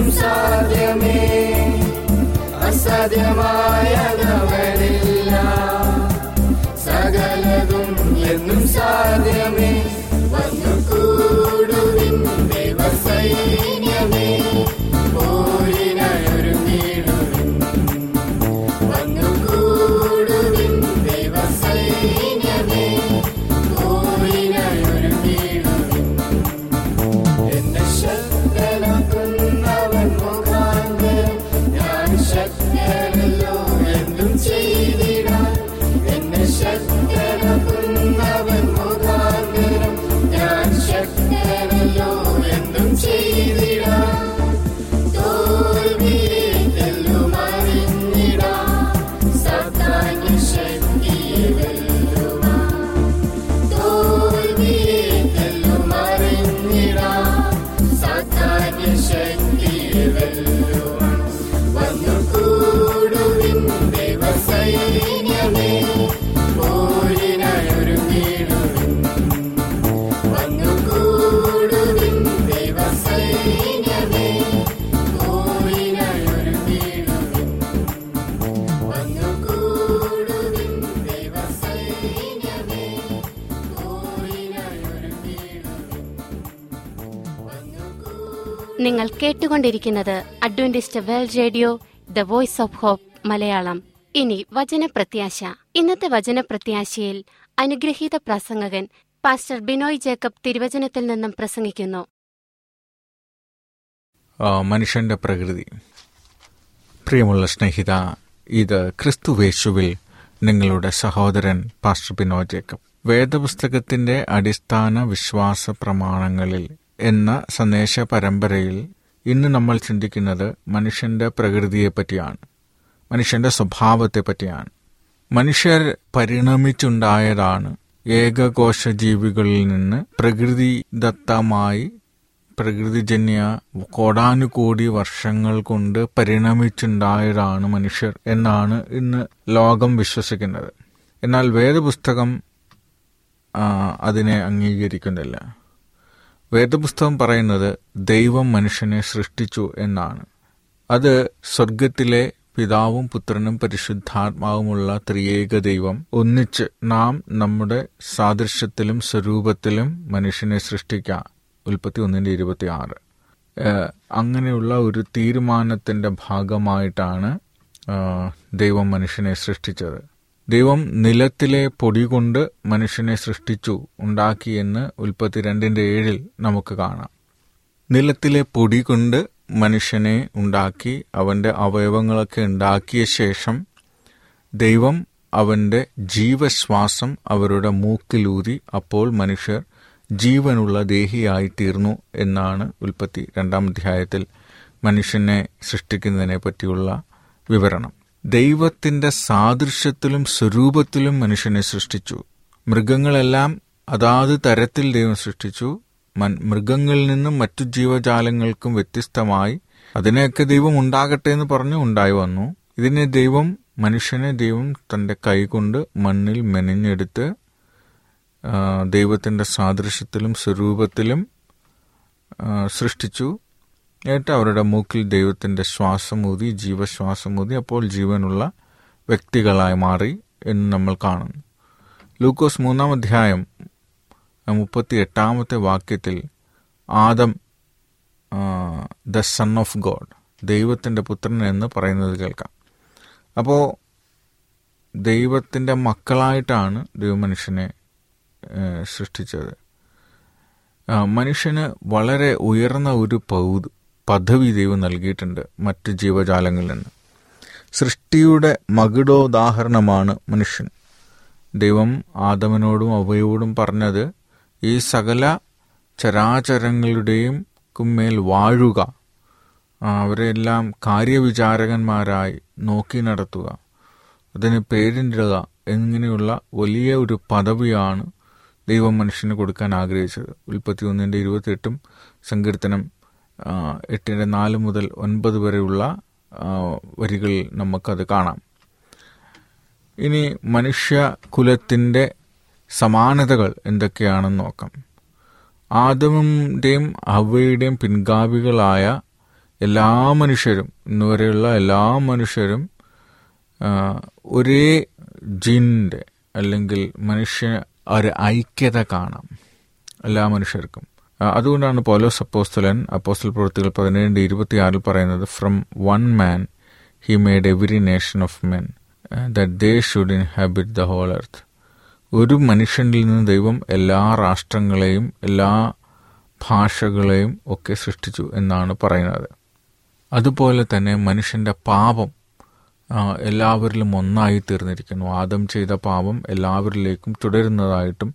എന്നും സാധ്യമേ അസാധ്യമായതവനില്ല സകലതും എന്നും സാധ്യമേ. നിങ്ങൾ കേട്ടുകൊണ്ടിരിക്കുന്നത് Adventist World Radio the Voice of Hope Malayalam. ഇനി വചനപ്രത്യാശ. ഇന്നത്തെ വചനപ്രത്യാശയിൽ അനുഗ്രഹീത പ്രസംഗകൻ പാസ്റ്റർ ബിനോയ് ജേക്കബ് തിരുവചനത്തിൽ നിന്നും പ്രസംഗിക്കുന്നു. മനുഷ്യന്റെ പ്രകൃതി. പ്രിയമുള്ള സ്നേഹിത ഇത് ക്രിസ്തുവേശുവിൽ നിങ്ങളുടെ സഹോദരൻ പാസ്റ്റർ ബിനോയ് ജേക്കബ്. വേദപുസ്തകത്തിന്റെ അടിസ്ഥാന വിശ്വാസ പ്രമാണങ്ങളിൽ എന്ന സന്ദേശ പരമ്പരയിൽ ഇന്ന് നമ്മൾ ചിന്തിക്കുന്നത് മനുഷ്യന്റെ പ്രകൃതിയെപ്പറ്റിയാണ് മനുഷ്യന്റെ സ്വഭാവത്തെപ്പറ്റിയാണ്. മനുഷ്യർ പരിണമിച്ചുണ്ടായതാണ് ഏകകോശ ജീവികളിൽ നിന്ന് പ്രകൃതി പ്രകൃതിദത്തമായി പ്രകൃതിജന്യ കോടാനുകോടി വർഷങ്ങൾ കൊണ്ട് പരിണമിച്ചുണ്ടായതാണ് മനുഷ്യർ എന്നാണ് ഇന്ന് ലോകം വിശ്വസിക്കുന്നത്. എന്നാൽ വേദപുസ്തകം അതിനെ അംഗീകരിക്കുന്നില്ല. വേദപുസ്തകം പറയുന്നത് ദൈവം മനുഷ്യനെ സൃഷ്ടിച്ചു എന്നാണ്. അത് സ്വർഗത്തിലെ പിതാവും പുത്രനും പരിശുദ്ധാത്മാവുമുള്ള ത്രിയേക ദൈവം. ഒന്നിച്ച് നാം നമ്മുടെ സാദൃശ്യത്തിലും സ്വരൂപത്തിലും മനുഷ്യനെ സൃഷ്ടിക്കാം. ഉൽപ്പത്തി ഒന്നിന്റെ ഇരുപത്തി ആറ് അങ്ങനെയുള്ള ഒരു തീരുമാനത്തിന്റെ ഭാഗമായിട്ടാണ് ദൈവം മനുഷ്യനെ സൃഷ്ടിച്ചത്. ദൈവം നിലത്തിലെ പൊടി കൊണ്ട് മനുഷ്യനെ സൃഷ്ടിച്ചു ഉണ്ടാക്കി എന്ന് ഉൽപ്പത്തി രണ്ടിന്റെ ഏഴിൽ നമുക്ക് കാണാം. നിലത്തിലെ പൊടി കൊണ്ട് മനുഷ്യനെ ഉണ്ടാക്കി അവന്റെ അവയവങ്ങളൊക്കെ ഉണ്ടാക്കിയ ശേഷം ദൈവം അവന്റെ ജീവശ്വാസം അവരുടെ മൂക്കിലൂതി അപ്പോൾ മനുഷ്യർ ജീവനുള്ള ദേഹിയായി തീർന്നു എന്നാണ് ഉൽപ്പത്തി രണ്ടാം അധ്യായത്തിൽ മനുഷ്യനെ സൃഷ്ടിക്കുന്നതിനെ പറ്റിയുള്ള വിവരണം. ദൈവത്തിന്റെ സാദൃശ്യത്തിലും സ്വരൂപത്തിലും മനുഷ്യനെ സൃഷ്ടിച്ചു. മൃഗങ്ങളെല്ലാം അതാത് തരത്തിൽ ദൈവം സൃഷ്ടിച്ചു. മൃഗങ്ങളിൽ നിന്നും മറ്റു ജീവജാലങ്ങൾക്കും വ്യത്യസ്തമായി അതിനെയൊക്കെ ദൈവം ഉണ്ടാകട്ടെ എന്ന് പറഞ്ഞു ഉണ്ടായി വന്നു. ഇതിനെ ദൈവം മനുഷ്യനെ ദൈവം തന്റെ കൈകൊണ്ട് മണ്ണിൽ മെനഞ്ഞെടുത്ത് ദൈവത്തിന്റെ സാദൃശ്യത്തിലും സ്വരൂപത്തിലും സൃഷ്ടിച്ചു. എന്നിട്ട് അവരുടെ മൂക്കിൽ ദൈവത്തിന്റെ ശ്വാസമൂതി ജീവശ്വാസമൂതി അപ്പോൾ ജീവനുള്ള വ്യക്തികളായി മാറി എന്ന് നമ്മൾ കാണുന്നു. ലൂക്കോസ് മൂന്നാം അധ്യായം മുപ്പത്തി എട്ടാമത്തെ വാക്യത്തിൽ Adam the son of God ദൈവത്തിന്റെ പുത്രൻ എന്ന് പറയുന്നത് കേൾക്കാം. അപ്പോൾ ദൈവത്തിന്റെ മക്കളായിട്ടാണ് ദൈവമനുഷ്യനെ സൃഷ്ടിച്ചത്. മനുഷ്യന് വളരെ ഉയർന്ന ഒരു പൗ- പദവി ദൈവം നൽകിയിട്ടുണ്ട് മറ്റ് ജീവജാലങ്ങളിൽ നിന്ന്. സൃഷ്ടിയുടെ മകിടോദാഹരണമാണ് മനുഷ്യൻ. ദൈവം ആദമനോടും അവയോടും പറഞ്ഞത് ഈ സകല ചരാചരങ്ങളുടെയും കുമ്മേൽ വാഴുക. അവരെല്ലാം കാര്യവിചാരകന്മാരായി നോക്കി നടത്തുക. അതിന് പേരിടുക. എന്നിങ്ങനെയുള്ള വലിയ ഒരു പദവിയാണ് ദൈവം മനുഷ്യന് കൊടുക്കാൻ ആഗ്രഹിച്ചത്. ഉൽപ്പത്തി ഒന്നിന്റെ ഇരുപത്തിയെട്ടും സങ്കീർത്തനം എട്ടിന്റെ നാല് മുതൽ ഒൻപത് വരെയുള്ള വരികളിൽ നമുക്കത് കാണാം. ഇനി മനുഷ്യ കുലത്തിന്റെ സമാനതകൾ എന്തൊക്കെയാണെന്ന് നോക്കാം. ആദമിന്റെയും ഹവയുടെയും പിൻഗാമികളായ എല്ലാ മനുഷ്യരും ഇന്നുവരെയുള്ള എല്ലാ മനുഷ്യരും ഒരേ ജീനിന്റെ അല്ലെങ്കിൽ മനുഷ്യ ഒരു ഐക്യത കാണാം എല്ലാ മനുഷ്യർക്കും. അതുകൊണ്ടാണ് പൗലോസ് അപ്പോസ്തലൻ അപ്പോസ്റ്റൽ പ്രവൃത്തികൾ പതിനേഴിന്റെ ഇരുപത്തിയാറിൽ പറയുന്നത് from one man he made every nation of men that they should inhabit the whole earth ഒരു മനുഷ്യനിൽ നിന്ന് ദൈവം എല്ലാ രാഷ്ട്രങ്ങളെയും എല്ലാ ഭാഷകളെയും ഒക്കെ സൃഷ്ടിച്ചു എന്നാണ് പറയുന്നത്. അതുപോലെ തന്നെ മനുഷ്യന്റെ പാപം എല്ലാവരിലും ഒന്നായി തീർന്നിരിക്കുന്നു. ആദം ചെയ്ത പാപം എല്ലാവരിലേക്കും തുടരുന്നതായിട്ടും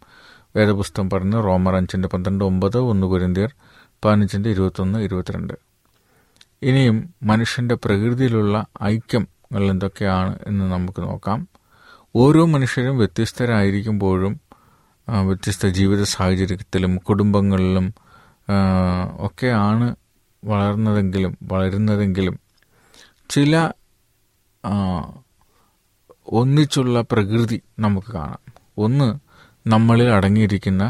വേദപുസ്തകം പറഞ്ഞ് റോമർ അഞ്ചിന്റെ പന്ത്രണ്ട് ഒമ്പത് ഒന്ന് കുരിന്തിയർ പതിനഞ്ചിന്റെ ഇരുപത്തൊന്ന് ഇരുപത്തിരണ്ട്. ഇനിയും മനുഷ്യന്റെ പ്രകൃതിയിലുള്ള ഐക്യങ്ങൾ എന്തൊക്കെയാണ് എന്ന് നമുക്ക് നോക്കാം. ഓരോ മനുഷ്യരും വ്യത്യസ്തരായിരിക്കുമ്പോഴും വ്യത്യസ്ത ജീവിത സാഹചര്യത്തിലും കുടുംബങ്ങളിലും ഒക്കെയാണ് വളർന്നതെങ്കിലും വളരുന്നതെങ്കിലും ചില ഒന്നിച്ചുള്ള പ്രകൃതി നമുക്ക് കാണാം. ഒന്ന് നമ്മളിൽ അടങ്ങിയിരിക്കുന്ന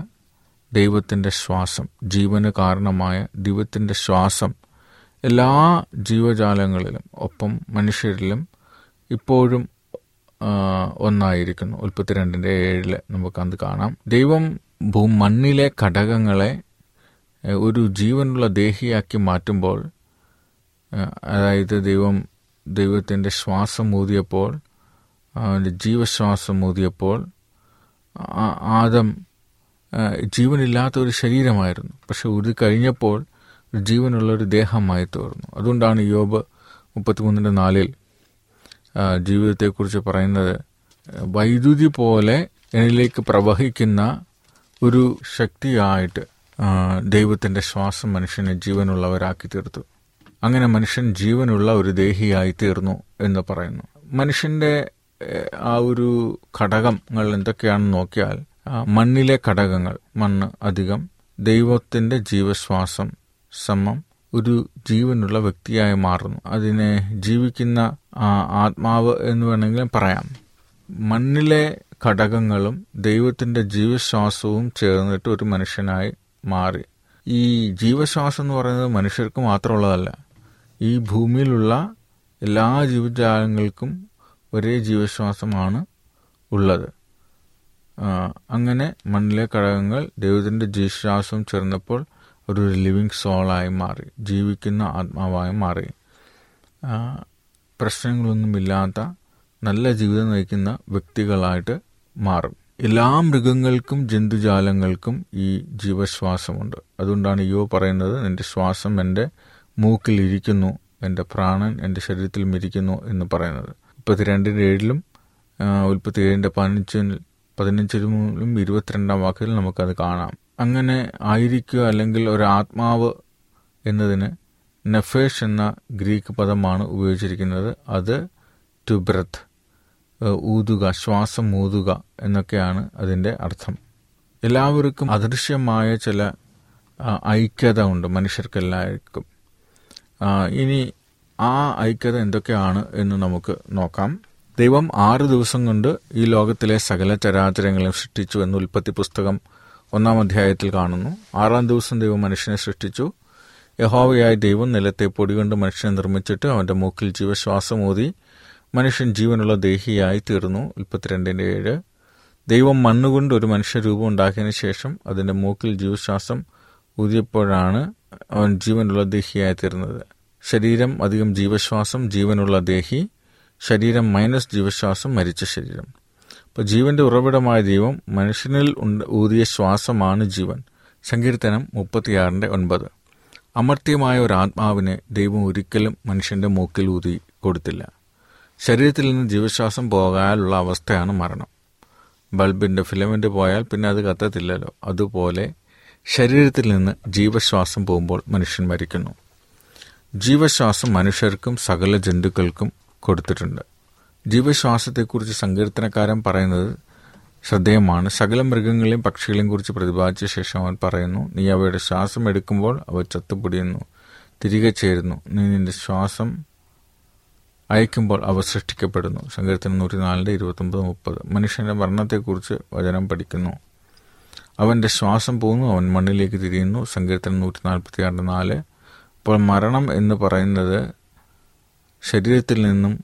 ദൈവത്തിന്റെ ശ്വാസം ജീവന് കാരണമായ ദൈവത്തിന്റെ ശ്വാസം എല്ലാ ജീവജാലങ്ങളിലും ഒപ്പം മനുഷ്യരിലും ഇപ്പോഴും ഒന്നായിരിക്കുന്നു. ഉൽപ്പത്തി രണ്ടിന്റെ ഏഴിൽ നമുക്ക് അത് കാണാം. ദൈവം ഭൂ മണ്ണിലെ ഘടകങ്ങളെ ഒരു ജീവനുള്ള ദേഹിയാക്കി മാറ്റുമ്പോൾ അതായത് ദൈവം ദൈവത്തിന്റെ ശ്വാസം ഊതിയപ്പോൾ ജീവശ്വാസം ഊതിയപ്പോൾ ആദം ജീവനില്ലാത്ത ഒരു ശരീരമായിരുന്നു. പക്ഷെ ഒരു കഴിഞ്ഞപ്പോൾ ജീവനുള്ള ഒരു ദേഹമായി തീർന്നു. അതുകൊണ്ടാണ് യോബ് മുപ്പത്തിമൂന്നിന്റെ നാലിൽ ജീവിതത്തെക്കുറിച്ച് പറയുന്നത് വൈദ്യുതി പോലെ എന്നിലേക്ക് പ്രവഹിക്കുന്ന ഒരു ശക്തിയായിട്ട് ദൈവത്തിന്റെ ശ്വാസം മനുഷ്യനെ ജീവനുള്ളവരാക്കി തീർത്തു. അങ്ങനെ മനുഷ്യൻ ജീവനുള്ള ഒരു ദേഹിയായി തീർന്നു എന്ന് പറയുന്നു. മനുഷ്യന്റെ ഏഹ്, ആ ഒരു ഘടകങ്ങൾ എന്തൊക്കെയാണെന്ന് നോക്കിയാൽ മണ്ണിലെ ഘടകങ്ങൾ മണ്ണ് അധികം ദൈവത്തിന്റെ ജീവശ്വാസം സമം ഒരു ജീവനുള്ള വ്യക്തിയായി മാറുന്നു. അതിനെ ജീവിക്കുന്ന ആത്മാവ് എന്ന് വേണമെങ്കിലും പറയാം. മണ്ണിലെ ഘടകങ്ങളും ദൈവത്തിന്റെ ജീവശ്വാസവും ചേർന്നിട്ട് ഒരു മനുഷ്യനായി മാറി. ഈ ജീവശ്വാസം എന്ന് പറയുന്നത് മനുഷ്യർക്ക് മാത്രമുള്ളതല്ല ഈ ഭൂമിയിലുള്ള എല്ലാ ജീവജാലങ്ങൾക്കും ഒരേ ജീവശ്വാസമാണ് ഉള്ളത്. അങ്ങനെ മണ്ണിലെ ഘടകങ്ങൾ ദൈവത്തിന്റെ ജീവശ്വാസം ചേർന്നപ്പോൾ ഒരു ലിവിങ് സോളായി മാറി ജീവിക്കുന്ന ആത്മാവായി മാറി. പ്രശ്നങ്ങളൊന്നുമില്ലാത്ത നല്ല ജീവിതം നയിക്കുന്ന വ്യക്തികളായിട്ട് മാറും. എല്ലാ മൃഗങ്ങൾക്കും ജന്തുജാലങ്ങൾക്കും ഈ ജീവശ്വാസമുണ്ട്. അതുകൊണ്ടാണ് യോ പറയുന്നത് എന്റെ ശ്വാസം എന്റെ മൂക്കിലിരിക്കുന്നു എന്റെ പ്രാണൻ എന്റെ ശരീരത്തിൽ മിരിക്കുന്നു എന്ന് പറയുന്നത്. മുപ്പത്തിരണ്ടിന്റെ ഏഴിലും മുപ്പത്തി ഏഴിന്റെ പതിനഞ്ചിൽ പതിനഞ്ചിലും ഇരുപത്തിരണ്ടാം വാക്കിൽ നമുക്കത് കാണാം. അങ്ങനെ ആയിരിക്കുക അല്ലെങ്കിൽ ഒരു ആത്മാവ് എന്നതിന് നെഫേഷ് എന്ന ഗ്രീക്ക് പദമാണ് ഉപയോഗിച്ചിരിക്കുന്നത്. അത് ടു ബ്രത്ത് ഊതുക ശ്വാസം ഊതുക എന്നൊക്കെയാണ് അതിന്റെ അർത്ഥം. എല്ലാവർക്കും അദൃശ്യമായ ചില ഐക്യത ഉണ്ട് മനുഷ്യർക്കെല്ലാവർക്കും. ഇനി ആ ഐക്യത എന്തൊക്കെയാണ് എന്ന് നമുക്ക് നോക്കാം. ദൈവം ആറ് ദിവസം കൊണ്ട് ഈ ലോകത്തിലെ സകല ചരാചരങ്ങളെയും സൃഷ്ടിച്ചു എന്ന് ഉൽപ്പത്തി പുസ്തകം ഒന്നാം അധ്യായത്തിൽ കാണുന്നു. ആറാം ദിവസം ദൈവം മനുഷ്യനെ സൃഷ്ടിച്ചു. യഹോവയായ ദൈവം നിലത്തെ പൊടി കൊണ്ട് മനുഷ്യനെ നിർമ്മിച്ചിട്ട് അവന്റെ മൂക്കിൽ ജീവശ്വാസം ഊതി മനുഷ്യൻ ജീവനുള്ള ദേഹിയായി തീർന്നു. ഉൽപ്പത്തിരണ്ടിന്റെ ഏഴ്. ദൈവം മണ്ണുകൊണ്ട് ഒരു മനുഷ്യരൂപം ഉണ്ടാക്കിയതിനു ശേഷം അതിന്റെ മൂക്കിൽ ജീവശ്വാസം ഊതിയപ്പോഴാണ് അവൻ ജീവനുള്ള ദേഹിയായി തീർന്നത്. ശരീരം അധികം ജീവശ്വാസം ജീവനുള്ള ദേഹി ശരീരം മൈനസ് ജീവശ്വാസം മരിച്ച ശരീരം. അപ്പോൾ ജീവന്റെ ഉറവിടമായ ദൈവം മനുഷ്യനിൽ ഊതിയ ശ്വാസമാണ് ജീവൻ. സങ്കീർത്തനം മുപ്പത്തിയാറിന്റെ ഒൻപത്. അമർത്യമായ ഒരു ആത്മാവിനെ ദൈവം ഒരിക്കലും മനുഷ്യന്റെ മൂക്കിൽ ഊതി കൊടുത്തില്ല. ശരീരത്തിൽ നിന്ന് ജീവശ്വാസം പോകാനുള്ള അവസ്ഥയാണ് മരണം. ബൾബിന്റെ ഫിലമെന്റ് പോയാൽ പിന്നെ അത് കത്തത്തില്ലല്ലോ. അതുപോലെ ശരീരത്തിൽ നിന്ന് ജീവശ്വാസം പോകുമ്പോൾ മനുഷ്യൻ മരിക്കുന്നു. ജീവശ്വാസം മനുഷ്യർക്കും സകല ജന്തുക്കൾക്കും കൊടുത്തിട്ടുണ്ട്. ജീവശ്വാസത്തെക്കുറിച്ച് സങ്കീർത്തനക്കാരൻ പറയുന്നത് ശ്രദ്ധേയമാണ്. സകല മൃഗങ്ങളെയും പക്ഷികളെയും കുറിച്ച് പ്രതിപാദിച്ച ശേഷം അവൻ പറയുന്നു നീ അവയുടെ ശ്വാസം എടുക്കുമ്പോൾ അവ ചത്തുപൊടിയുന്നു തിരികെ ചേരുന്നു. നീ നിന്റെ ശ്വാസം അയക്കുമ്പോൾ അവ സൃഷ്ടിക്കപ്പെടുന്നു. സങ്കീർത്തനം നൂറ്റിനാലിന്റെ ഇരുപത്തൊമ്പത് മുപ്പത്. മനുഷ്യന്റെ മരണത്തെക്കുറിച്ച് വചനം പഠിക്കുന്നു. അവന്റെ ശ്വാസം പോകുന്നു അവൻ മണ്ണിലേക്ക് തിരിയുന്നു. സങ്കീർത്തനം നൂറ്റി നാൽപ്പത്തി ആറിന്റെ നാല്. അപ്പോൾ മരണം എന്ന് പറയുന്നത് ശരീരത്തിൽ നിന്നും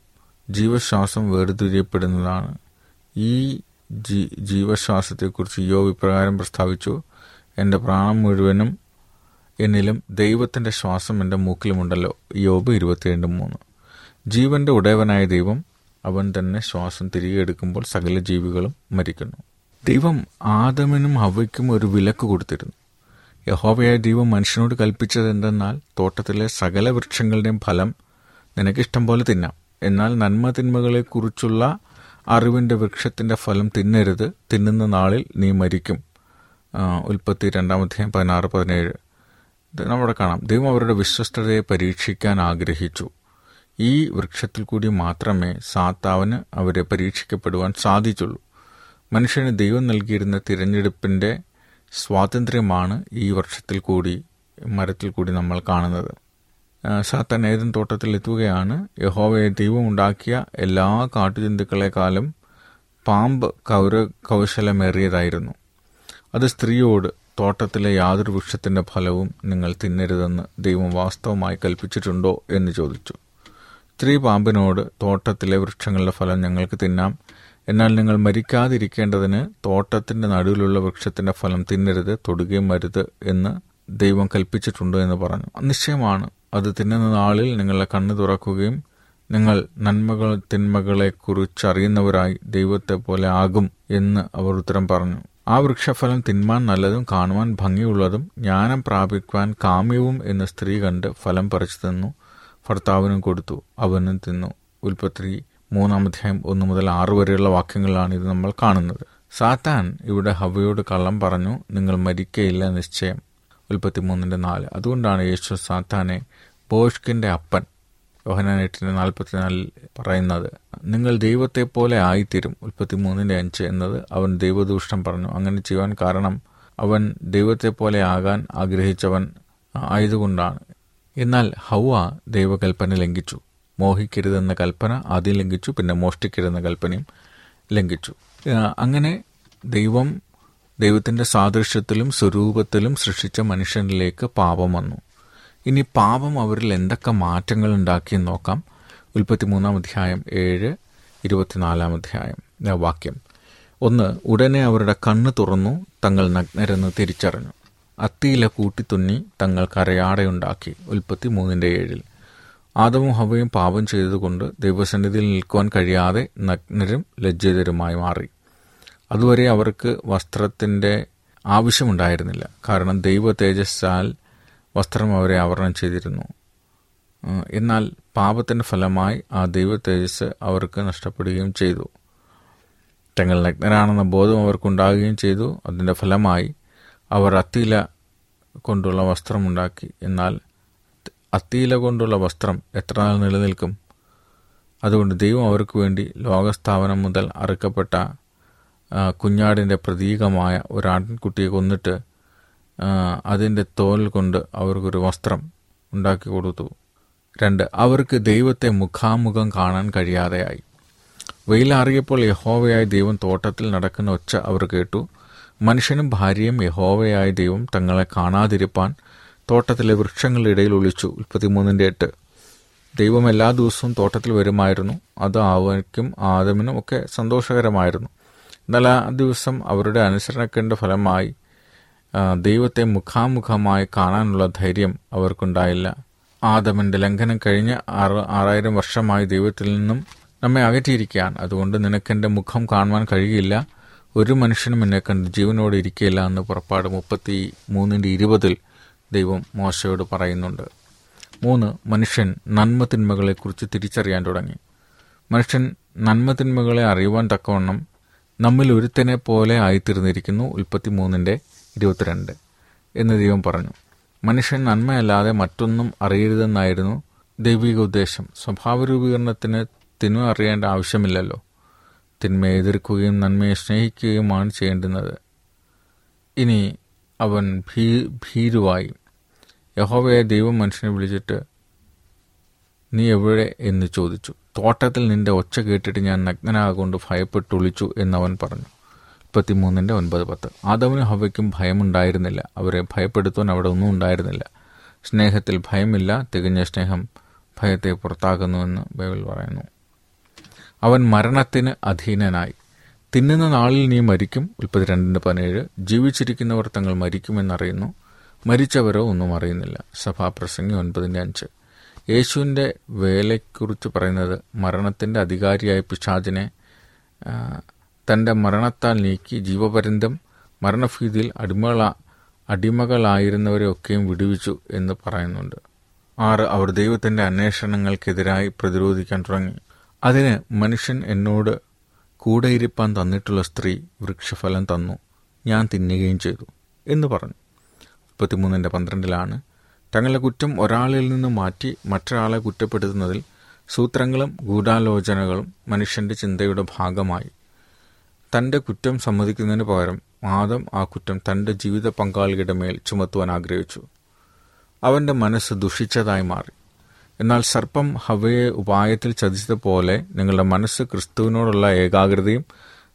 ജീവശ്വാസം വേർതിരിയപ്പെടുന്നതാണ്. ഈ ജീ ജീവശ്വാസത്തെക്കുറിച്ച് യോ ഇപ്രകാരം പ്രസ്താവിച്ചു എന്റെ പ്രാണം മുഴുവനും എന്നിലും ദൈവത്തിന്റെ ശ്വാസം എന്റെ മൂക്കിലുമുണ്ടല്ലോ. യോബ് ഇരുപത്തിരണ്ട് മൂന്ന്. ജീവന്റെ ഉടയവനായ ദൈവം അവൻ തന്നെ ശ്വാസം തിരികെ എടുക്കുമ്പോൾ സകല ജീവികളും മരിക്കുന്നു. ദൈവം ആദമിനും ഹവയ്ക്കും ഒരു വിലക്ക് കൊടുത്തിരുന്നു. യഹോവയായ ദൈവം മനുഷ്യനോട് കൽപ്പിച്ചത് എന്തെന്നാൽ തോട്ടത്തിലെ സകല വൃക്ഷങ്ങളുടെയും ഫലം നിനക്കിഷ്ടം പോലെ തിന്നാം. എന്നാൽ നന്മ തിന്മകളെക്കുറിച്ചുള്ള അറിവിന്റെ വൃക്ഷത്തിന്റെ ഫലം തിന്നരുത്. തിന്നുന്ന നാളിൽ നീ മരിക്കും. ഉൽപ്പത്തി രണ്ടാമധ്യായം പതിനാറ് പതിനേഴ്. നമ്മുടെ കാണാം. ദൈവം അവരുടെ വിശ്വസ്തതയെ പരീക്ഷിക്കാൻ ആഗ്രഹിച്ചു. ഈ വൃക്ഷത്തിൽ കൂടി മാത്രമേ സാത്താവിന് അവരെ പരീക്ഷിക്കപ്പെടുവാൻ സാധിച്ചുള്ളൂ. മനുഷ്യന് ദൈവം നൽകിയിരുന്ന തിരഞ്ഞെടുപ്പിന്റെ സ്വാതന്ത്ര്യമാണ് ഈ വർഷത്തിൽ കൂടി മരത്തിൽ കൂടി നമ്മൾ കാണുന്നത്. സാത്തൻ ഏതൻ തോട്ടത്തിൽ എത്തുകയാണ്. യഹോവയെ ദൈവം ഉണ്ടാക്കിയ എല്ലാ കാട്ടുജന്തുക്കളെക്കാളും പാമ്പ് കൗര കൗശലമേറിയതായിരുന്നു. അത് സ്ത്രീയോട് തോട്ടത്തിലെ യാതൊരു വൃക്ഷത്തിന്റെ ഫലവും നിങ്ങൾ തിന്നരുതെന്ന് ദൈവം വാസ്തവമായി കൽപ്പിച്ചിട്ടുണ്ടോ എന്ന് ചോദിച്ചു. സ്ത്രീ പാമ്പിനോട് തോട്ടത്തിലെ വൃക്ഷങ്ങളുടെ ഫലം ഞങ്ങൾക്ക് തിന്നാം. എന്നാൽ നിങ്ങൾ മരിക്കാതിരിക്കേണ്ടതിന് തോട്ടത്തിന്റെ നടുവിലുള്ള വൃക്ഷത്തിന്റെ ഫലം തിന്നരുത് തൊടുകയും മരുത് എന്ന് ദൈവം കൽപ്പിച്ചിട്ടുണ്ട് എന്ന് പറഞ്ഞു. നിശ്ചയമാണ് അത് തിന്നുന്ന നാളിൽ നിങ്ങളുടെ കണ്ണു തുറക്കുകയും നിങ്ങൾ നന്മകൾ തിന്മകളെ കുറിച്ചറിയുന്നവരായി ദൈവത്തെ പോലെ ആകും എന്ന് അവർ ഉത്തരം പറഞ്ഞു. ആ വൃക്ഷഫലം തിന്മാൻ നല്ലതും കാണുവാൻ ഭംഗിയുള്ളതും ജ്ഞാനം പ്രാപിക്കുവാൻ കാമ്യവും എന്ന് സ്ത്രീ കണ്ട് ഫലം പറിച്ചു തിന്നു. ഭർത്താവിനും കൊടുത്തു അവനും തിന്നു. ഉൽപ്പത്തി മൂന്നാം അധ്യായം ഒന്ന് മുതൽ ആറ് വരെയുള്ള വാക്യങ്ങളാണ് ഇത് നമ്മൾ കാണുന്നത്. സാത്താൻ ഇവിടെ ഹവയോട് കള്ളം പറഞ്ഞു നിങ്ങൾ മരിക്കയില്ല നിശ്ചയം. ഉൽപ്പത്തി മൂന്നിന്റെ നാല്. അതുകൊണ്ടാണ് യേശു സാത്താനെ ബോഷ്കിന്റെ അപ്പൻ യോഹനാൻ നാൽപ്പത്തിനാലിൽ പറയുന്നത്. നിങ്ങൾ ദൈവത്തെ പോലെ ആയിത്തീരും ഉൽപ്പത്തി മൂന്നിന്റെ അഞ്ച് എന്നത് അവൻ ദൈവദൂഷണം പറഞ്ഞു. അങ്ങനെ ചെയ്യുവാൻ കാരണം അവൻ ദൈവത്തെ പോലെ ആകാൻ ആഗ്രഹിച്ചവൻ ആയതുകൊണ്ടാണ്. എന്നാൽ ഹൗവ ദൈവകൽപ്പന ലംഘിച്ചു. മോഹിക്കരുതെന്ന കൽപ്പന ആദ്യം ലംഘിച്ചു പിന്നെ മോഷ്ടിക്കരുതെന്ന കൽപ്പനയും ലംഘിച്ചു. അങ്ങനെ ദൈവം ദൈവത്തിന്റെ സാദൃശ്യത്തിലും സ്വരൂപത്തിലും സൃഷ്ടിച്ച മനുഷ്യനിലേക്ക് പാപം വന്നു. ഇനി പാപം അവരിൽ എന്തൊക്കെ മാറ്റങ്ങൾ ഉണ്ടാക്കിയെന്ന് നോക്കാം. ഉൽപ്പത്തി മൂന്നാം അധ്യായം ഏഴ് ഇരുപത്തിനാലാം അധ്യായം വാക്യം. ഒന്ന് ഉടനെ അവരുടെ കണ്ണ് തുറന്നു തങ്ങൾ നഗ്നരെന്ന് തിരിച്ചറിഞ്ഞു. അത്തിയില കൂട്ടിത്തുന്നി തങ്ങൾ കരയാടയുണ്ടാക്കി. ഉൽപ്പത്തി മൂന്നിന്റെ ഏഴിൽ. ആദവും ഹവയും പാപം ചെയ്തതുകൊണ്ട് ദൈവസന്നിധിയിൽ നിൽക്കുവാൻ കഴിയാതെ നഗ്നരും ലജ്ജിതരുമായി മാറി. അതുവരെ അവർക്ക് വസ്ത്രത്തിന്റെ ആവശ്യമുണ്ടായിരുന്നില്ല. കാരണം ദൈവ തേജസ്സാൽ വസ്ത്രം അവരെ ആവരണം ചെയ്തിരുന്നു. എന്നാൽ പാപത്തിന്റെ ഫലമായി ആ ദൈവ തേജസ് അവർക്ക് നഷ്ടപ്പെടുകയും ചെയ്തു. തങ്ങൾ നഗ്നരാണെന്ന ബോധം അവർക്കുണ്ടാകുകയും ചെയ്തു. അതിന്റെ ഫലമായി അവർ അത്തിയില കൊണ്ടുള്ള വസ്ത്രമുണ്ടാക്കി എന്നാൽ അത്തിയില കൊണ്ടുള്ള വസ്ത്രം എത്ര നാൾ നിലനിൽക്കും? അതുകൊണ്ട് ദൈവം അവർക്ക് വേണ്ടി ലോകസ്ഥാപനം മുതൽ അറുക്കപ്പെട്ട കുഞ്ഞാടിന്റെ പ്രതീകമായ ഒരു കൊന്നിട്ട് അതിന്റെ തോൽ കൊണ്ട് അവർക്കൊരു വസ്ത്രം ഉണ്ടാക്കി കൊടുത്തു. രണ്ട് അവർക്ക് ദൈവത്തെ മുഖാമുഖം കാണാൻ കഴിയാതെയായി. വെയിലാറിയപ്പോൾ യഹോവയായ ദൈവം തോട്ടത്തിൽ നടക്കുന്ന ഒച്ച അവർ കേട്ടു. മനുഷ്യനും ഭാര്യയും യഹോവയായ ദൈവം തങ്ങളെ കാണാതിരിപ്പാൻ തോട്ടത്തിലെ വൃക്ഷങ്ങളുടെ ഇടയിൽ ഒളിച്ചു. ഉൽപ്പത്തിമൂന്നിന്റെ എട്ട്. ദൈവം എല്ലാ ദിവസവും തോട്ടത്തിൽ വരുമായിരുന്നു. അത് അവയ്ക്കും ആദമിനും ഒക്കെ സന്തോഷകരമായിരുന്നു. എന്നാൽ ആ ദിവസം അവരുടെ അനുസരണക്കേണ്ട ഫലമായി ദൈവത്തെ മുഖാമുഖമായി കാണാനുള്ള ധൈര്യം അവർക്കുണ്ടായില്ല. ആദമിന്റെ ലംഘനം കഴിഞ്ഞ് ആറ് ആറായിരം വർഷമായി ദൈവത്തിൽ നിന്നും നമ്മെ അകറ്റിയിരിക്കുകയാണ്. അതുകൊണ്ട് നിനക്കെന്റെ മുഖം കാണുവാൻ കഴിയില്ല. ഒരു മനുഷ്യനും എന്നെ കണ്ട് ജീവനോടെ ഇരിക്കുകയില്ല എന്ന് പുറപ്പാട് മുപ്പത്തി മൂന്നിന്റെ ഇരുപതിൽ ദൈവം മോശയോട് പറയുന്നുണ്ട്. മൂന്ന് മനുഷ്യൻ നന്മ തിന്മകളെക്കുറിച്ച് തിരിച്ചറിയാൻ തുടങ്ങി. മനുഷ്യൻ നന്മ തിന്മകളെ അറിയുവാൻ തക്കവണ്ണം നമ്മിൽ ഒരുത്തനെ പോലെ ആയിത്തീർന്നിരിക്കുന്നു ഉൽപ്പത്തി മൂന്നിന്റെ ഇരുപത്തിരണ്ട് എന്ന് ദൈവം പറഞ്ഞു. മനുഷ്യൻ നന്മയല്ലാതെ മറ്റൊന്നും അറിയരുതെന്നായിരുന്നു ദൈവിക ഉദ്ദേശം. സ്വഭാവ രൂപീകരണത്തിന് തിന്മ അറിയേണ്ട ആവശ്യമില്ലല്ലോ. തിന്മയെ എതിർക്കുകയും നന്മയെ സ്നേഹിക്കുകയുമാണ് ചെയ്യേണ്ടുന്നത്. ഇനി അവൻ ഭീ ഭീരുവായി. യഹോവയെ ദൈവം മനുഷ്യനെ വിളിച്ചിട്ട് നീ എവിടെ? എന്ന് ചോദിച്ചു. തോട്ടത്തിൽ നിന്റെ ഒച്ച കേട്ടിട്ട് ഞാൻ നഗ്നനാകൊണ്ട് ഭയപ്പെട്ടൊളിച്ചു എന്നവൻ പറഞ്ഞു. മുപ്പത്തിമൂന്നിന്റെ ഒൻപത് പത്ത്. ആദവനും ഹവയ്ക്കും ഭയമുണ്ടായിരുന്നില്ല. അവരെ ഭയപ്പെടുത്തുവാൻ അവിടെ ഒന്നും ഉണ്ടായിരുന്നില്ല. സ്നേഹത്തിൽ ഭയമില്ല. തികഞ്ഞ സ്നേഹം ഭയത്തെ പുറത്താക്കുന്നുവെന്ന് ബൈബിൾ പറയുന്നു. അവൻ മരണത്തിന് അധീനനായി. തിന്നുന്ന നാളിൽ നീ മരിക്കും. ഉൽപ്പത്തി രണ്ടിന്റെ പതിനേഴ്. ജീവിച്ചിരിക്കുന്നവർ തങ്ങൾ മരിക്കുമെന്നറിയുന്നു. മരിച്ചവരോ ഒന്നും അറിയുന്നില്ല. സഭാപ്രസംഗി ഒൻപതിന്റെ അഞ്ച്. യേശുവിന്റെ വേലയെക്കുറിച്ച് പറയുന്നത് മരണത്തിന്റെ അധികാരിയായ പിശാചിനെ തന്റെ മരണത്താൽ നീക്കി ജീവപര്യന്തം മരണഭീതിയിൽ അടിമകള അടിമകളായിരുന്നവരെയൊക്കെയും വിടുവിച്ചു എന്ന് പറയുന്നുണ്ട്. ആറ് അവർ ദൈവത്തിന്റെ അന്വേഷണങ്ങൾക്കെതിരായി പ്രതിരോധിക്കാൻ തുടങ്ങി. അതിന് മനുഷ്യൻ എന്നോട് കൂടെയിരിപ്പാൻ തന്നിട്ടുള്ള സ്ത്രീ വൃക്ഷഫലം തന്നു. ഞാൻ തിന്നുകയും ചെയ്തു എന്ന് പറഞ്ഞു. മുപ്പത്തിമൂന്നിന്റെ പന്ത്രണ്ടിലാണ്. തങ്ങളുടെ കുറ്റം ഒരാളിൽ നിന്ന് മാറ്റി മറ്റൊരാളെ കുറ്റപ്പെടുത്തുന്നതിൽ സൂത്രങ്ങളും ഗൂഢാലോചനകളും മനുഷ്യന്റെ ചിന്തയുടെ ഭാഗമായി. തന്റെ കുറ്റം സമ്മതിക്കുന്നതിന് പകരം ആദം ആ കുറ്റം തന്റെ ജീവിത പങ്കാളിയുടെ മേൽ ചുമത്തുവാൻ ആഗ്രഹിച്ചു. അവന്റെ മനസ്സ് ദുഷിച്ചതായി മാറി. എന്നാൽ സർപ്പം ഹവയെ ഉപായത്തിൽ ചതിച്ചതുപോലെ നിങ്ങളുടെ മനസ്സ് ക്രിസ്തുവിനോടുള്ള ഏകാഗ്രതയും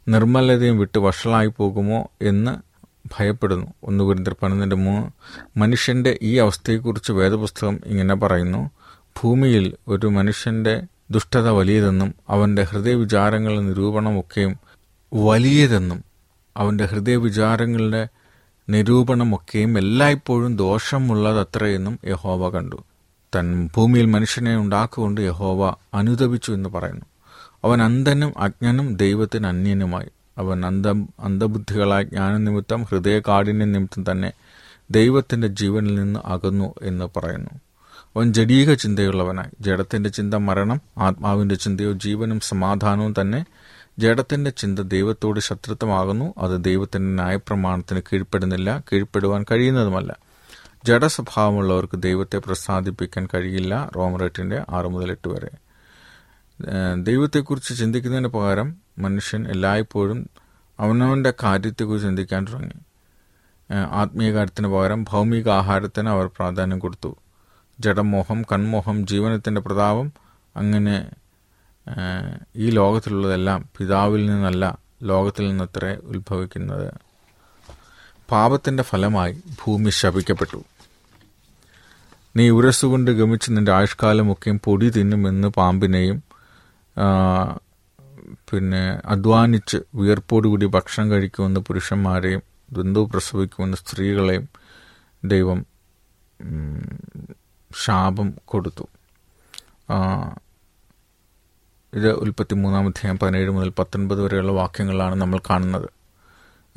നിർമ്മലതയും വിട്ട് വഷളായി പോകുമോ എന്ന് ഭയപ്പെടുന്നു. ഒന്ന് കുരിന്തർ പതിനൊന്നിന്റെ മൂന്ന് മനുഷ്യന്റെ ഈ അവസ്ഥയെക്കുറിച്ച് വേദപുസ്തകം ഇങ്ങനെ പറയുന്നു. ഭൂമിയിൽ ഒരു മനുഷ്യന്റെ ദുഷ്ടത വലിയതെന്നും അവന്റെ ഹൃദയവിചാരങ്ങളുടെ നിരൂപണമൊക്കെയും വലിയതെന്നും അവന്റെ ഹൃദയവിചാരങ്ങളുടെ നിരൂപണമൊക്കെയും എല്ലായ്പ്പോഴും ദോഷമുള്ളതത്രയെന്നും യഹോവ കണ്ടു. തൻ ഭൂമിയിൽ മനുഷ്യനെ ഉണ്ടാക്കുകൊണ്ട് യഹോവ അനുദപിച്ചു എന്ന് പറയുന്നു. അവൻ അന്ധനും അജ്ഞനും ദൈവത്തിന് അന്യനുമായി. അവൻ അന്ധ അന്ധബുദ്ധികളായ ജ്ഞാനനിമിത്തം ഹൃദയകാഠിന്യ നിമിത്തം തന്നെ ദൈവത്തിന്റെ ജീവനിൽ നിന്ന് അകന്നു എന്ന് പറയുന്നു. അവൻ ജഡീക ചിന്തയുള്ളവനായി. ജഡത്തിന്റെ ചിന്ത മരണം ആത്മാവിന്റെ ചിന്തയോ ജീവനും സമാധാനവും തന്നെ ജഡത്തിന്റെ ചിന്ത ദൈവത്തോട് ശത്രുത്വമാകുന്നു. അത് ദൈവത്തിന്റെ ന്യായപ്രമാണത്തിന് കീഴ്പ്പെടുന്നില്ല കീഴ്പ്പെടുവാൻ കഴിയുന്നതുമല്ല. ജഡസ്വഭാവമുള്ളവർക്ക് ദൈവത്തെ പ്രസാദിപ്പിക്കാൻ കഴിയില്ല. റോമറേറ്റിന്റെ ആറ് മുതൽ എട്ട് വരെ. ദൈവത്തെക്കുറിച്ച് ചിന്തിക്കുന്നതിന് പകരം മനുഷ്യൻ എല്ലായ്പ്പോഴും അവനവന്റെ കാര്യത്തെക്കുറിച്ച് ചിന്തിക്കാൻ തുടങ്ങി. ആത്മീയ കാര്യത്തിന് പകരം ഭൗമിക ആഹാരത്തിന് അവർ പ്രാധാന്യം കൊടുത്തു. ജഡമോഹം കൺമോഹം ജീവനത്തിന്റെ പ്രതാപം അങ്ങനെ ഈ ലോകത്തിലുള്ളതെല്ലാം പിതാവിൽ നിന്നല്ല ലോകത്തിൽ നിന്നത്രേ ഉത്ഭവിക്കുന്നത്. പാപത്തിന്റെ ഫലമായി ഭൂമി ശപിക്കപ്പെട്ടു. നീ ഉരസുകൊണ്ട് ഗമിച്ച് നിന്റെ ആയുഷ്കാലമൊക്കെയും പൊടി തിന്നുമെന്ന് പാമ്പിനെയും പിന്നെ അധ്വാനിച്ച് വിയർപ്പോടുകൂടി ഭക്ഷണം കഴിക്കുമെന്ന് പുരുഷന്മാരെയും ബന്ധു പ്രസവിക്കുമെന്ന് സ്ത്രീകളെയും ദൈവം ശാപം കൊടുത്തു. ഇത് ഉൽപ്പത്തി മൂന്നാം അധ്യായം പതിനേഴ് മുതൽ പത്തൊൻപത് വരെയുള്ള വാക്യങ്ങളാണ് നമ്മൾ കാണുന്നത്.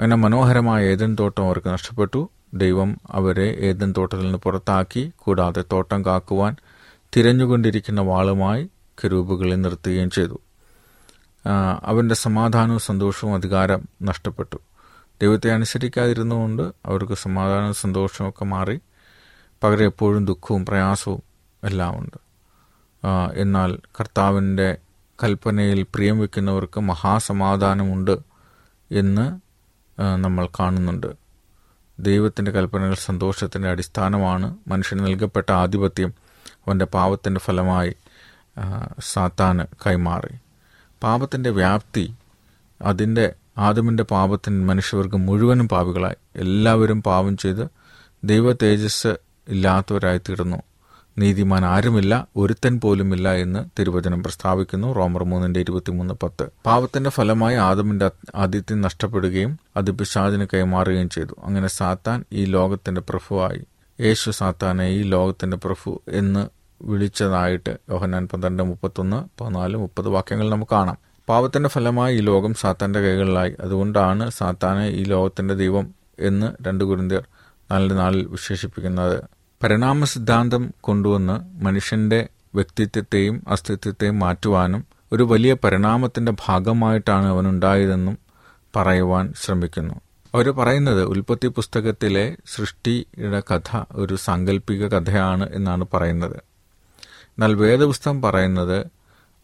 അങ്ങനെ മനോഹരമായ ഏതൻ തോട്ടം അവർക്ക് നഷ്ടപ്പെട്ടു. ദൈവം അവരെ ഏതൻ തോട്ടത്തിൽ നിന്ന് പുറത്താക്കി കൂടാതെ തോട്ടം കാക്കുവാൻ തിരഞ്ഞുകൊണ്ടിരിക്കുന്ന വാളുമായി കരൂപുകളെ നിർത്തുകയും ചെയ്തു. ആ, അവന്റെ സമാധാനവും സന്തോഷവും അധികാരം നഷ്ടപ്പെട്ടു. ദൈവത്തെ അനുസരിക്കാതിരുന്നുകൊണ്ട് അവർക്ക് സമാധാനവും സന്തോഷവും ഒക്കെ മാറി പകരം എപ്പോഴും ദുഃഖവും പ്രയാസവും എല്ലാം ഉണ്ട്. എന്നാൽ കർത്താവിന്റെ കൽപ്പനയിൽ പ്രിയം വയ്ക്കുന്നവർക്ക് മഹാസമാധാനമുണ്ട് എന്ന് നമ്മൾ കാണുന്നുണ്ട്. ദൈവത്തിന്റെ കൽപ്പനകൾ സന്തോഷത്തിന്റെ അടിസ്ഥാനമാണ്. മനുഷ്യന് നൽകപ്പെട്ട ആധിപത്യം അവന്റെ പാവത്തിന്റെ ഫലമായി സാത്താന് കൈമാറി. പാപത്തിന്റെ വ്യാപ്തി അതിന്റെ ആദമിന്റെ പാപത്തിന് മനുഷ്യവർഗം മുഴുവനും പാപികളായി. എല്ലാവരും പാപം ചെയ്ത് ദൈവ തേജസ് ഇല്ലാത്തവരായി തീർന്നു നീതിമാൻ ആരുമില്ല ഒരുത്തൻ പോലുമില്ല എന്ന് തിരുവചനം പ്രസ്താവിക്കുന്നു. റോമർ മൂന്നിന്റെ ഇരുപത്തിമൂന്ന് പത്ത്. പാപത്തിന്റെ ഫലമായി ആദമിന്റെ ആദിത്യം നഷ്ടപ്പെടുകയും അത് പിശാചിന് കൈമാറുകയും ചെയ്തു. അങ്ങനെ സാത്താൻ ഈ ലോകത്തിന്റെ പ്രഭുവായി. യേശു സാത്താനെ ഈ ലോകത്തിന്റെ പ്രഭു എന്ന് വിളിച്ചതായിട്ട് യോഹന്നാൻ പന്ത്രണ്ട് മുപ്പത്തൊന്ന് പതിനാല് മുപ്പത് വാക്യങ്ങൾ നമുക്ക് കാണാം. പാപത്തിന്റെ ഫലമായി ഈ ലോകം സാത്താന്റെ കൈകളിലായി. അതുകൊണ്ടാണ് സാത്താനെ ഈ ലോകത്തിന്റെ ദൈവം എന്ന് രണ്ട് കുരിന്തിയർ നാലിന്റെ നാളിൽ വിശേഷിപ്പിക്കുന്നത്. പരിണാമ സിദ്ധാന്തം കൊണ്ടുവന്ന് മനുഷ്യന്റെ വ്യക്തിത്വത്തെയും അസ്തിത്വത്തെയും മാറ്റുവാനും ഒരു വലിയ പരിണാമത്തിന്റെ ഭാഗമായിട്ടാണ് അവനുണ്ടായതെന്നും പറയുവാൻ ശ്രമിക്കുന്നു. അവർ പറയുന്നത് ഉൽപ്പത്തി പുസ്തകത്തിലെ സൃഷ്ടിയുടെ കഥ ഒരു സാങ്കല്പിക കഥയാണ് എന്നാണ് പറയുന്നത്. എന്നാൽ വേദപുസ്തകം പറയുന്നത്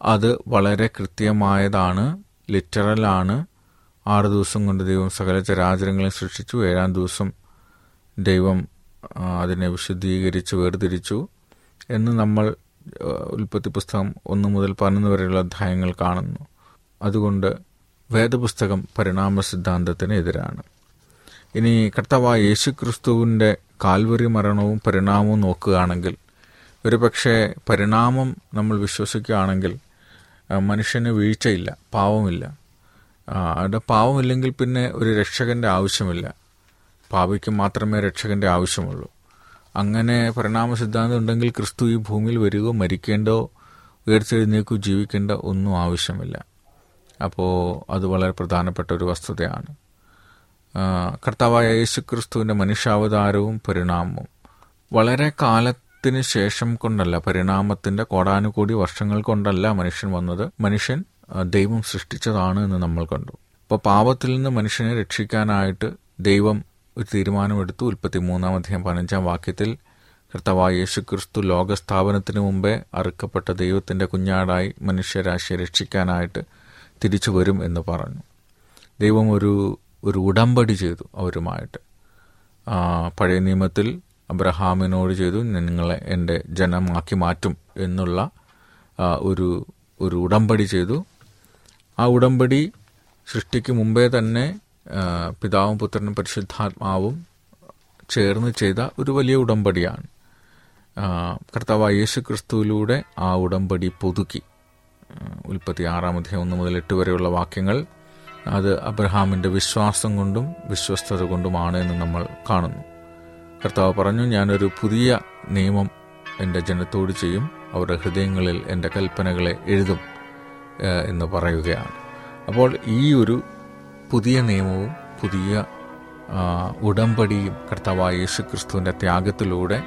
അത് വളരെ കൃത്യമായതാണ് ലിറ്ററലാണ് ആറ് ദിവസം കൊണ്ട് ദൈവം സകല ചരാചരങ്ങളെ സൃഷ്ടിച്ചു. ഏഴാം ദിവസം ദൈവം അതിനെ വിശുദ്ധീകരിച്ച് വേർതിരിച്ചു എന്ന് നമ്മൾ ഉൽപ്പത്തി പുസ്തകം ഒന്ന് മുതൽ പതിനൊന്ന് വരെയുള്ള അധ്യായങ്ങൾ കാണുന്നു. അതുകൊണ്ട് വേദപുസ്തകം പരിണാമ സിദ്ധാന്തത്തിന് എതിരാണ്. ഇനി കർത്താവായ യേശുക്രിസ്തുവിന്റെ കാൽവരി മരണവും പരിണാമവും നോക്കുകയാണെങ്കിൽ ഒരു പക്ഷേ പരിണാമം നമ്മൾ വിശ്വസിക്കുകയാണെങ്കിൽ മനുഷ്യന് വീഴ്ചയില്ല പാവമില്ല. അവിടെ പാവമില്ലെങ്കിൽ പിന്നെ ഒരു രക്ഷകന്റെ ആവശ്യമില്ല. പാവയ്ക്ക് മാത്രമേ രക്ഷകന്റെ ആവശ്യമുള്ളൂ. അങ്ങനെ പരിണാമ സിദ്ധാന്തം ഉണ്ടെങ്കിൽ ക്രിസ്തു ഈ ഭൂമിയിൽ വരികയോ മരിക്കേണ്ടോ ഉയർച്ചെഴുന്നേക്കോ ജീവിക്കേണ്ട ഒന്നും ആവശ്യമില്ല. അപ്പോൾ അത് വളരെ പ്രധാനപ്പെട്ട ഒരു വസ്തുതയാണ്. കർത്താവായ യേശു ക്രിസ്തുവിന്റെ മനുഷ്യാവതാരവും പരിണാമവും. വളരെ കാലത്തിന് ശേഷം കൊണ്ടല്ല പരിണാമത്തിന്റെ കോടാനുകോടി വർഷങ്ങൾ കൊണ്ടല്ല മനുഷ്യൻ വന്നത്. മനുഷ്യൻ ദൈവം സൃഷ്ടിച്ചതാണ് എന്ന് നമ്മൾ കണ്ടു. അപ്പോൾ പാപത്തിൽ നിന്ന് മനുഷ്യനെ രക്ഷിക്കാനായിട്ട് ദൈവം ഒരു തീരുമാനമെടുത്തു. ഉൽപ്പത്തി മൂന്നാം അധ്യായം പതിനഞ്ചാം വാക്യത്തിൽ കർത്താവായ യേശു ക്രിസ്തു ലോകസ്ഥാപനത്തിന് മുമ്പേ അറുക്കപ്പെട്ട ദൈവത്തിന്റെ കുഞ്ഞാടായി മനുഷ്യരാശിയെ രക്ഷിക്കാനായിട്ട് തിരിച്ചു വരും എന്ന് പറഞ്ഞു. ദൈവം ഒരു ഒരു ഉടമ്പടി ചെയ്തു അവരുമായിട്ട്. പഴയ നിയമത്തിൽ അബ്രഹാമിനോട് ചെയ്തു നിങ്ങളെ എന്റെ ജനമാക്കി മാറ്റും എന്നുള്ള ഒരു ഒരു ഉടമ്പടി ചെയ്തു. ആ ഉടമ്പടി സൃഷ്ടിക്ക് മുമ്പേ തന്നെ പിതാവും പുത്രനും പരിശുദ്ധാത്മാവും ചേർന്ന് ചെയ്ത ഒരു വലിയ ഉടമ്പടിയാണ്. കർത്താവ് യേശു ക്രിസ്തുവിലൂടെ ആ ഉടമ്പടി പുതുക്കി. ഉൽപ്പത്തി ആറാം അധ്യായം ഒന്ന് മുതൽ എട്ട് വരെയുള്ള വാക്യങ്ങൾ അത് അബ്രഹാമിന്റെ വിശ്വാസം കൊണ്ടും വിശ്വസ്തത കൊണ്ടുമാണ് എന്ന് നമ്മൾ കാണുന്നു. കർത്താവ് പറഞ്ഞു ഞാനൊരു പുതിയ നിയമം എന്റെ ജനത്തോട് ചെയ്യും. അവരുടെ ഹൃദയങ്ങളിൽ എന്റെ കൽപ്പനകളെ എഴുതും എന്ന് പറയുകയാണ്. അപ്പോൾ ഈ ഒരു പുതിയ നിയമവും പുതിയ ഉടമ്പടിയും കർത്താവായ യേശു ക്രിസ്തുവിന്റെ ത്യാഗത്തിലൂടെ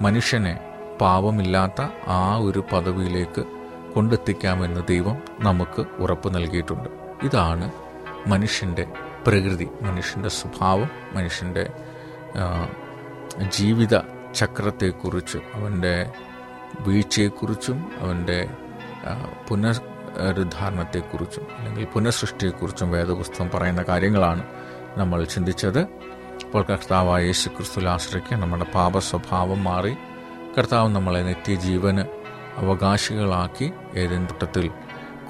മനുഷ്യനെ പാപമില്ലാത്ത ആ ഒരു പദവിയിലേക്ക് കൊണ്ടെത്തിക്കാമെന്ന് ദൈവം നമുക്ക് ഉറപ്പ് നൽകിയിട്ടുണ്ട്. ഇതാണ് മനുഷ്യന്റെ പ്രകൃതി മനുഷ്യന്റെ സ്വഭാവം മനുഷ്യന്റെ ജീവിത ചക്രത്തെക്കുറിച്ച് അവന്റെ വീഴ്ചയെക്കുറിച്ചും അവന്റെ പുനരുദ്ധാരണത്തെക്കുറിച്ചും അല്ലെങ്കിൽ പുനഃസൃഷ്ടിയെക്കുറിച്ചും വേദപുസ്തകം പറയുന്ന കാര്യങ്ങളാണ് നമ്മൾ ചിന്തിച്ചത്. അപ്പോൾ കർത്താവായ യേശു ക്രിസ്തുവിൽ നമ്മുടെ പാപ സ്വഭാവം മാറി. കർത്താവ് നമ്മളെ നിത്യജീവന് അവകാശികളാക്കി ഏതെങ്കിലും ഘട്ടത്തിൽ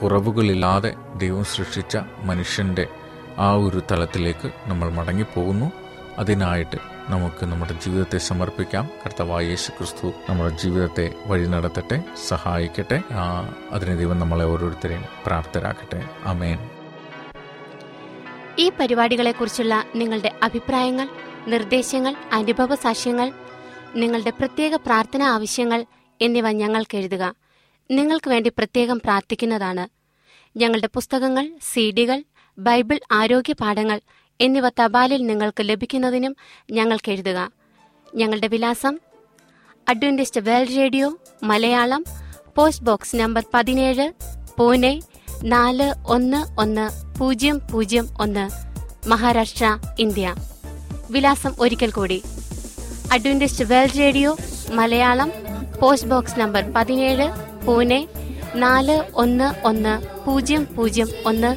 കുറവുകളില്ലാതെ ദൈവം സൃഷ്ടിച്ച മനുഷ്യന്റെ ആ ഒരു തലത്തിലേക്ക് നമ്മൾ മടങ്ങിപ്പോകുന്നു. അതിനായിട്ട് നമുക്ക് നമ്മുടെ ജീവിതത്തെ സമർപ്പിക്കാം. കർത്താവായ യേശു ക്രിസ്തു നമ്മുടെ ജീവിതത്തെ വഴി നടത്തട്ടെ സഹായിക്കട്ടെ. അതിന് ദൈവം നമ്മളെ ഓരോരുത്തരെയും പ്രാപ്തരാക്കട്ടെ. അമേൻ ഈ പരിപാടികളെക്കുറിച്ചുള്ള നിങ്ങളുടെ അഭിപ്രായങ്ങൾ നിർദ്ദേശങ്ങൾ അനുഭവ സാക്ഷ്യങ്ങൾ നിങ്ങളുടെ പ്രത്യേക പ്രാർത്ഥനാ ആവശ്യങ്ങൾ എന്നിവ ഞങ്ങൾക്ക് എഴുതുക. നിങ്ങൾക്ക് വേണ്ടി പ്രത്യേകം പ്രാർത്ഥിക്കുന്നതാണ്. ഞങ്ങളുടെ പുസ്തകങ്ങൾ സീഡികൾ ബൈബിൾ ആരോഗ്യ പാഠങ്ങൾ എന്നിവ തപാലിൽ നിങ്ങൾക്ക് ലഭിക്കുന്നതിനും ഞങ്ങൾക്ക് എഴുതുക. ഞങ്ങളുടെ വിലാസം Adventist World Radio Malayalam post box number പതിനേഴ് പൂനെ നാല് ഒന്ന് ഒന്ന് പൂജ്യം പൂജ്യം ഒന്ന് മഹാരാഷ്ട്ര ഇന്ത്യ. വിലാസം ഒരിക്കൽ കൂടി. Adventist World Radio Malayalam post box number പതിനേഴ് പൂനെ നാല് ഒന്ന് ഒന്ന് പൂജ്യം പൂജ്യം ഒന്ന്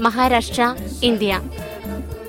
മഹാരാഷ്ട്ര ഇന്ത്യ.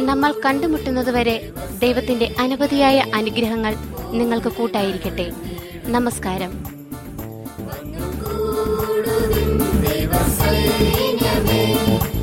നമ്മൾ കണ്ടുമുട്ടുന്നത് വരെ ദൈവത്തിന്റെ അനവധിയായ അനുഗ്രഹങ്ങൾ നിങ്ങൾക്ക് കൂട്ടായിരിക്കട്ടെ. നമസ്കാരം. വൈരികളിൽ